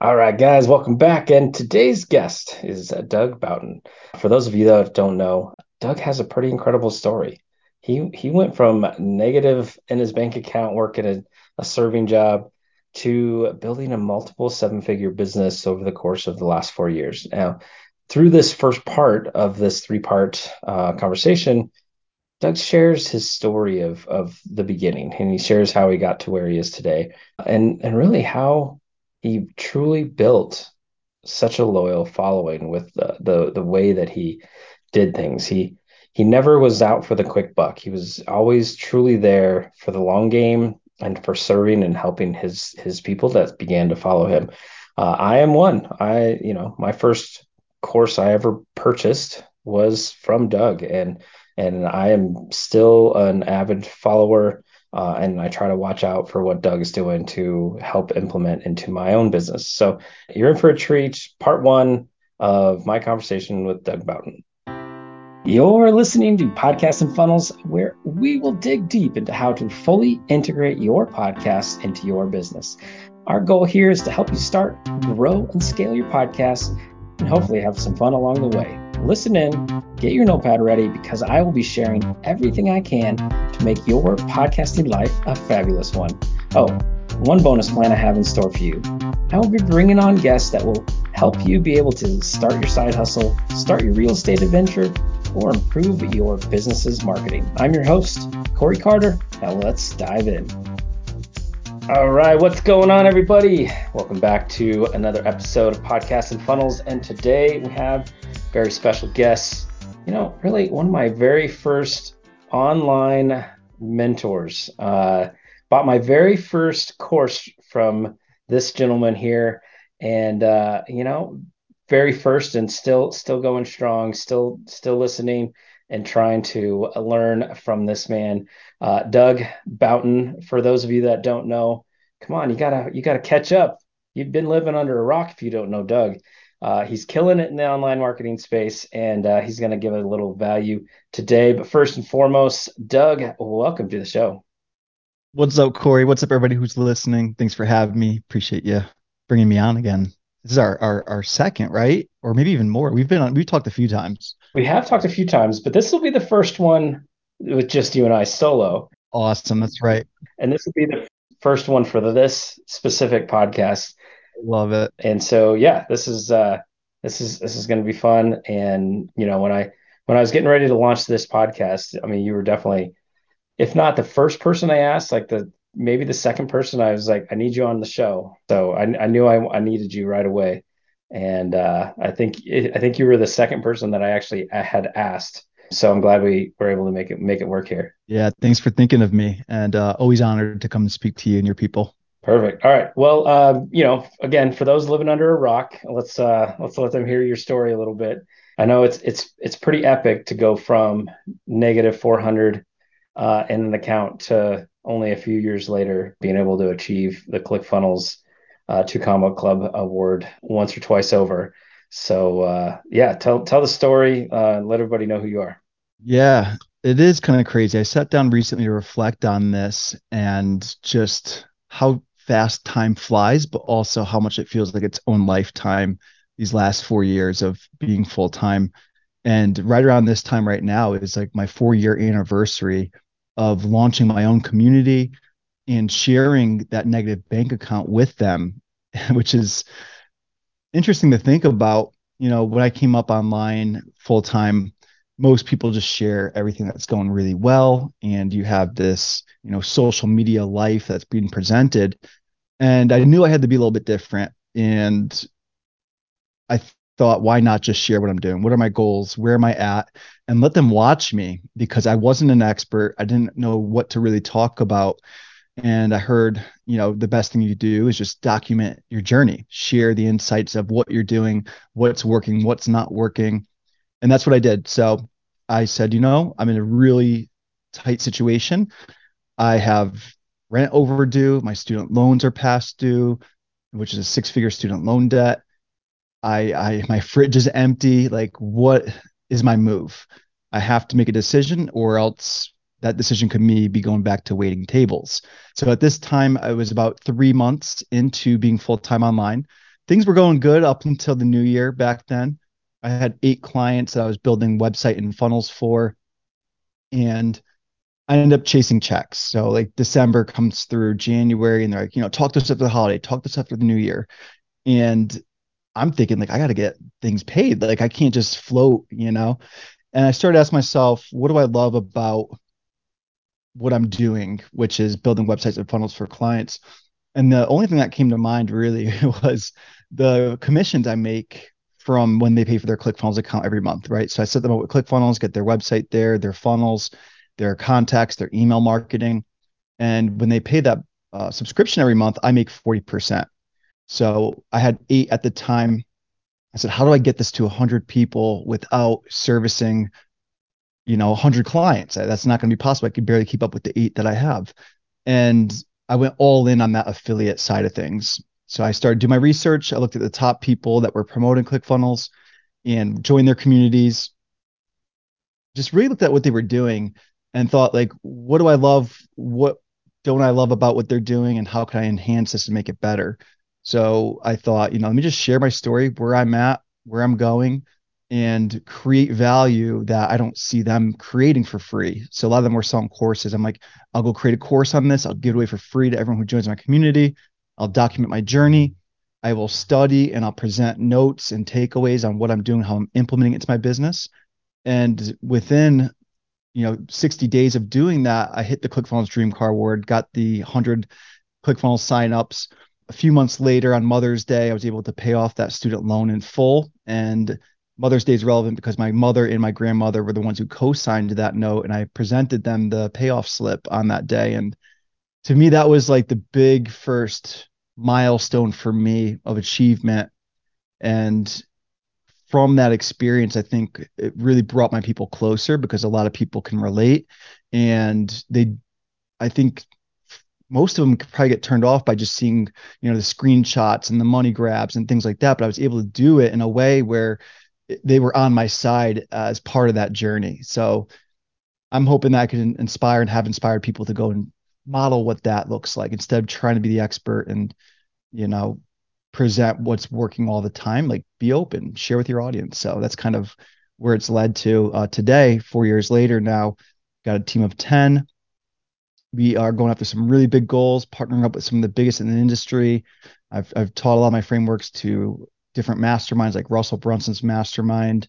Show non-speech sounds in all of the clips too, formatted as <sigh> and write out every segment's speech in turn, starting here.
All right, guys, welcome back. And today's guest is uh, Doug Boughton. For those of you that don't know, Doug has a pretty incredible story. He he went from negative in his bank account, working a, a serving job, to building a multiple seven-figure business over the course of the last four years. Now, through this first part of this three-part uh, conversation, Doug shares his story of of the beginning, and he shares how he got to where he is today, and and really how he truly built such a loyal following with the, the the way that he did things. He he never was out for the quick buck. He was always truly there for the long game and for serving and helping his his people that began to follow him. Uh, I am one. I you know my first course I ever purchased was from Doug, and and I am still an avid follower uh, and I try to watch out for what Doug is doing to help implement into my own business. So you're in for a treat. Part one of my conversation with Doug Boughton. You're listening to Podcasts and Funnels, where we will dig deep into how to fully integrate your podcast into your business. Our goal here is to help you start, grow, and scale your podcast, and hopefully have some fun along the way. Listen in, get your notepad ready because I will be sharing everything I can to make your podcasting life a fabulous one. Oh, one bonus plan I have in store for you. I will be bringing on guests that will help you be able to start your side hustle, start your real estate adventure, or improve your business's marketing. I'm your host, Corey Carter. Now let's dive in. All right, what's going on, everybody? Welcome back to another episode of Podcasts and Funnels. And today we have very special guests. You know, really one of my very first online mentors. Uh, bought my very first course from this gentleman here, and uh, you know, very first and still still going strong, still still listening and trying to learn from this man, uh, Doug Boughton. For those of you that don't know, come on, you gotta you gotta catch up. You've been living under a rock if you don't know Doug. Uh, he's killing it in the online marketing space, and uh, he's going to give a little value today. But first and foremost, Doug, welcome to the show. What's up, Corey? What's up, everybody who's listening? Thanks for having me. Appreciate you bringing me on again. This is our, our our second, right? Or maybe even more. We've been on. We've talked a few times. We have talked a few times, but this will be the first one with just you and I solo. Awesome. That's right. And this will be the first one for this specific podcast. Love it. And so yeah, this is uh this is this is going to be fun and you know when I when I was getting ready to launch this podcast, I mean you were definitely if not the first person I asked, like the maybe the second person I was like I need you on the show. So I I knew I I needed you right away. And uh I think I think you were the second person that I actually I had asked. So I'm glad we were able to make it make it work here. Yeah, thanks for thinking of me and uh always honored to come and speak to you and your people. Perfect. All right. Well, uh, you know, again, for those living under a rock, let's uh, let's let them hear your story a little bit. I know it's it's it's pretty epic to go from negative 400 uh, in an account to only a few years later being able to achieve the ClickFunnels uh, Two Comma Club award once or twice over. So uh, yeah, tell tell the story. Uh, let everybody know who you are. Yeah, it is kind of crazy. I sat down recently to reflect on this and just how fast time flies, but also how much it feels like its own lifetime these last four years of being full time. And right around this time right now is like my four year anniversary of launching my own community and sharing that negative bank account with them, <laughs> which is interesting to think about. You know, when I came up online full time, most people just share everything that's going really well and you have this you know social media life that's being presented and I knew I had to be a little bit different. And I thought, why not just share what I'm doing? What are my goals? Where am I at? And let them watch me because I wasn't an expert. I didn't know what to really talk about. And I heard, you know, the best thing you do is just document your journey, share the insights of what you're doing, what's working, what's not working. And that's what I did. So I said, you know, I'm in a really tight situation. I have rent overdue, my student loans are past due, which is a six-figure student loan debt. I, I my fridge is empty. Like, what is my move? I have to make a decision, or else that decision could me be going back to waiting tables. So at this time, I was about three months into being full time online. things were going good up until the new year back then. I had eight clients that I was building website and funnels for. And I end up chasing checks. So like December comes through January and they're like, you know, talk to us after the holiday, talk to us after the new year. And I'm thinking like I got to get things paid. Like I can't just float, you know. And I started asking myself, what do I love about what I'm doing, which is building websites and funnels for clients. And the only thing that came to mind really <laughs> was the commissions I make from when they pay for their ClickFunnels account every month, right? So I set them up with ClickFunnels, get their website there, their funnels, their contacts, their email marketing. And when they pay that uh, subscription every month, I make 40%. So I had eight at the time. I said, how do I get this to 100 people without servicing, you know, 100 clients? That's not going to be possible. I could barely keep up with the eight that I have. And I went all in on that affiliate side of things. So I started doing my research. I looked at the top people that were promoting ClickFunnels and joined their communities. Just really looked at what they were doing and thought like, what do I love? What don't I love about what they're doing? And how can I enhance this to make it better? So I thought, you know, let me just share my story, where I'm at, where I'm going, and create value that I don't see them creating for free. So a lot of them were selling courses. I'm like, I'll go create a course on this. I'll give it away for free to everyone who joins my community. I'll document my journey. I will study and I'll present notes and takeaways on what I'm doing, how I'm implementing it to my business. And within you know 60 days of doing that i hit the clickfunnels dream car award got the 100 clickfunnels signups. A few months later on mother's day i was able to pay off that student loan in full. And mother's day is relevant because my mother and my grandmother were the ones who co-signed that note and i presented them the payoff slip on that day. And to me that was like the big first milestone for me of achievement. And from that experience, I think it really brought my people closer because a lot of people can relate. And they, I think most of them could probably get turned off by just seeing, you know, the screenshots and the money grabs and things like that. But I was able to do it in a way where they were on my side as part of that journey. So I'm hoping that I can inspire and have inspired people to go and model what that looks like instead of trying to be the expert and, you know, present what's working all the time like be open share with your audience. So that's kind of where it's led to uh, today four years later now got a team of 10 we are going after some really big goals partnering up with some of the biggest in the industry. I've, I've taught a lot of my frameworks to different masterminds like russell brunson's mastermind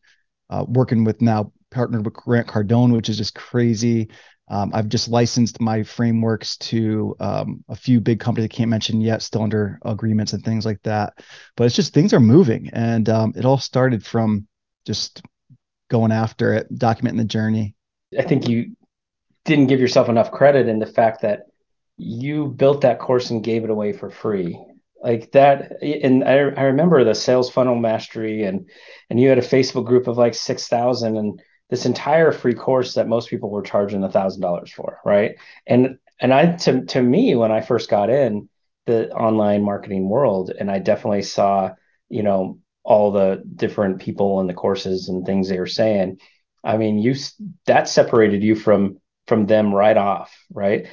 uh, working with now partnered with grant cardone which is just crazy um, I've just licensed my frameworks to um, a few big companies I can't mention yet, still under agreements and things like that. But it's just things are moving, and um, it all started from just going after it, documenting the journey. I think you didn't give yourself enough credit in the fact that you built that course and gave it away for free like that and I, I remember the sales funnel mastery and and you had a facebook group of like 6000 and this entire free course that most people were charging a thousand dollars for, right? And and I to to me when I first got in the online marketing world, and I definitely saw, you know, all the different people and the courses and things they were saying. I mean, you that separated you from from them right off, right?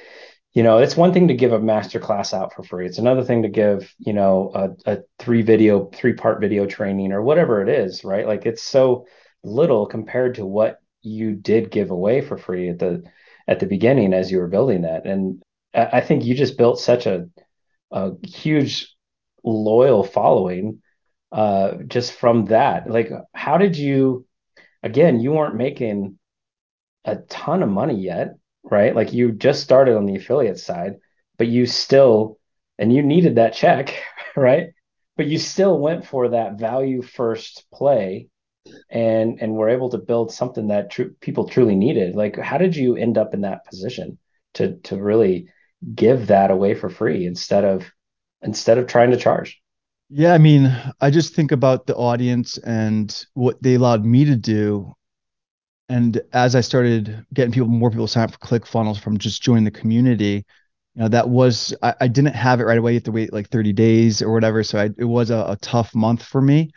You know, it's one thing to give a master class out for free. It's another thing to give, you know, a, a three video, three part video training or whatever it is, right? Like it's so little compared to what you did give away for free at the at the beginning as you were building that. And I think you just built such a a huge loyal following uh, just from that. Like, how did you? Again, you weren't making a ton of money yet, right? Like you just started on the affiliate side, but you still and you needed that check, <laughs> right? But you still went for that value first play and and were able to build something that tr- people truly needed like how did you end up in that position to to really give that away for free instead of instead of trying to charge? Yeah i mean i just think about the audience and what they allowed me to do. And as i started getting people more people sign up for click funnels from just joining the community you know that was I, I didn't have it right away you have to wait like 30 days or whatever. So I, it was a, a tough month for me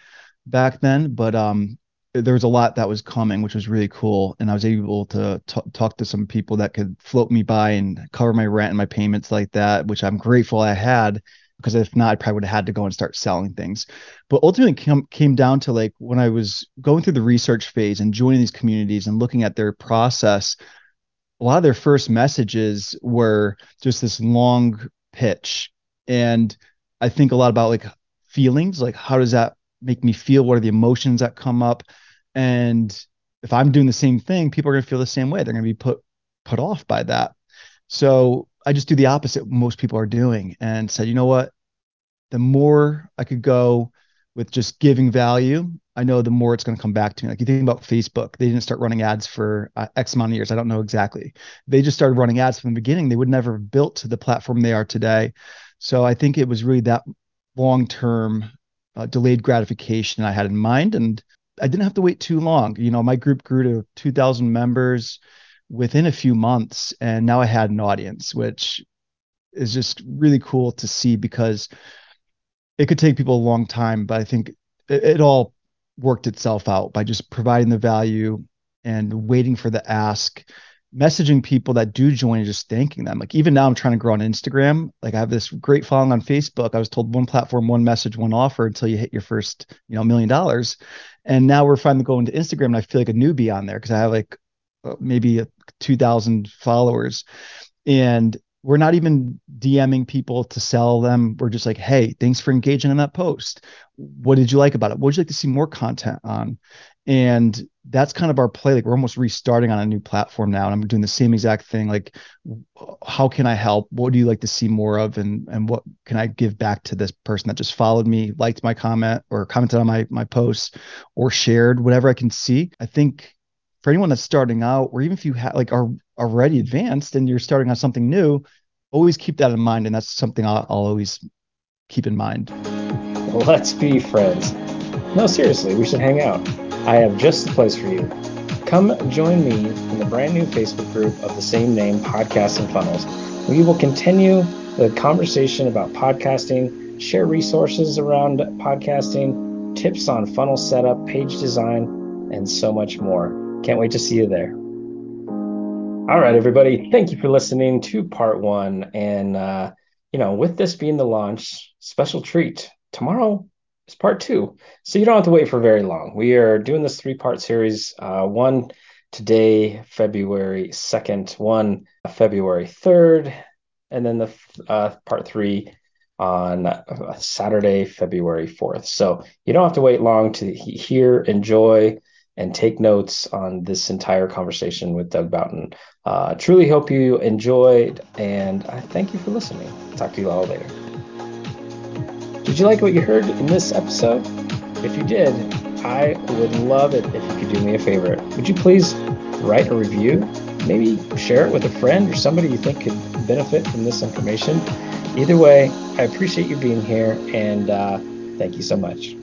back then, but um, there was a lot that was coming, which was really cool. And I was able to t- talk to some people that could float me by and cover my rent and my payments like that, which I'm grateful I had. because if not, I probably would have had to go and start selling things. But ultimately, came came down to like when I was going through the research phase and joining these communities and looking at their process. A lot of their first messages were just this long pitch, and I think a lot about like feelings, like how does that make me feel? What are the emotions that come up? And if I'm doing the same thing, people are going to feel the same way. They're going to be put put off by that. So I just do the opposite most people are doing and said, you know what? The more I could go with just giving value, I know the more it's going to come back to me. Like you think about Facebook, they didn't start running ads for uh, X amount of years. I don't know exactly. They just started running ads from the beginning. They would never have built to the platform they are today. So I think it was really that long term uh, delayed gratification I had in mind. And I didn't have to wait too long. You know, my group grew to 2,000 members within a few months, and now I had an audience, which is just really cool to see because it could take people a long time, but I think it, it all worked itself out by just providing the value and waiting for the ask messaging people that do join and just thanking them. Like even now I'm trying to grow on Instagram. Like I have this great following on Facebook. I was told one platform, one message, one offer until you hit your first, you know, million dollars. And now we're finally going to Instagram and I feel like a newbie on there because I have like uh, maybe 2000 followers and we're not even DMing people to sell them. We're just like, hey, thanks for engaging in that post. What did you like about it? What would you like to see more content on? And that's kind of our play. Like we're almost restarting on a new platform now. And I'm doing the same exact thing. Like, how can I help? What do you like to see more of? And and what can I give back to this person that just followed me, liked my comment, or commented on my my post, or shared whatever I can see? I think for anyone that's starting out, or even if you have like are already advanced and you're starting on something new, always keep that in mind. And that's something I'll, I'll always keep in mind. Let's be friends. No, seriously, we should hang out. I have just the place for you. Come join me in the brand new Facebook group of the same name, Podcasts and Funnels. We will continue the conversation about podcasting, share resources around podcasting, tips on funnel setup, page design, and so much more. Can't wait to see you there. All right, everybody. Thank you for listening to part one. And, uh, you know, with this being the launch, special treat. Tomorrow is part two. So you don't have to wait for very long. We are doing this three part series. Uh, one today, February 2nd, one February 3rd, and then the uh, part three on uh, Saturday, February 4th. So you don't have to wait long to hear, enjoy, and take notes on this entire conversation with Doug Boughton. Uh, truly hope you enjoyed, and I thank you for listening. Talk to you all later. Did you like what you heard in this episode? If you did, I would love it if you could do me a favor. Would you please write a review? Maybe share it with a friend or somebody you think could benefit from this information. Either way, I appreciate you being here and uh, thank you so much.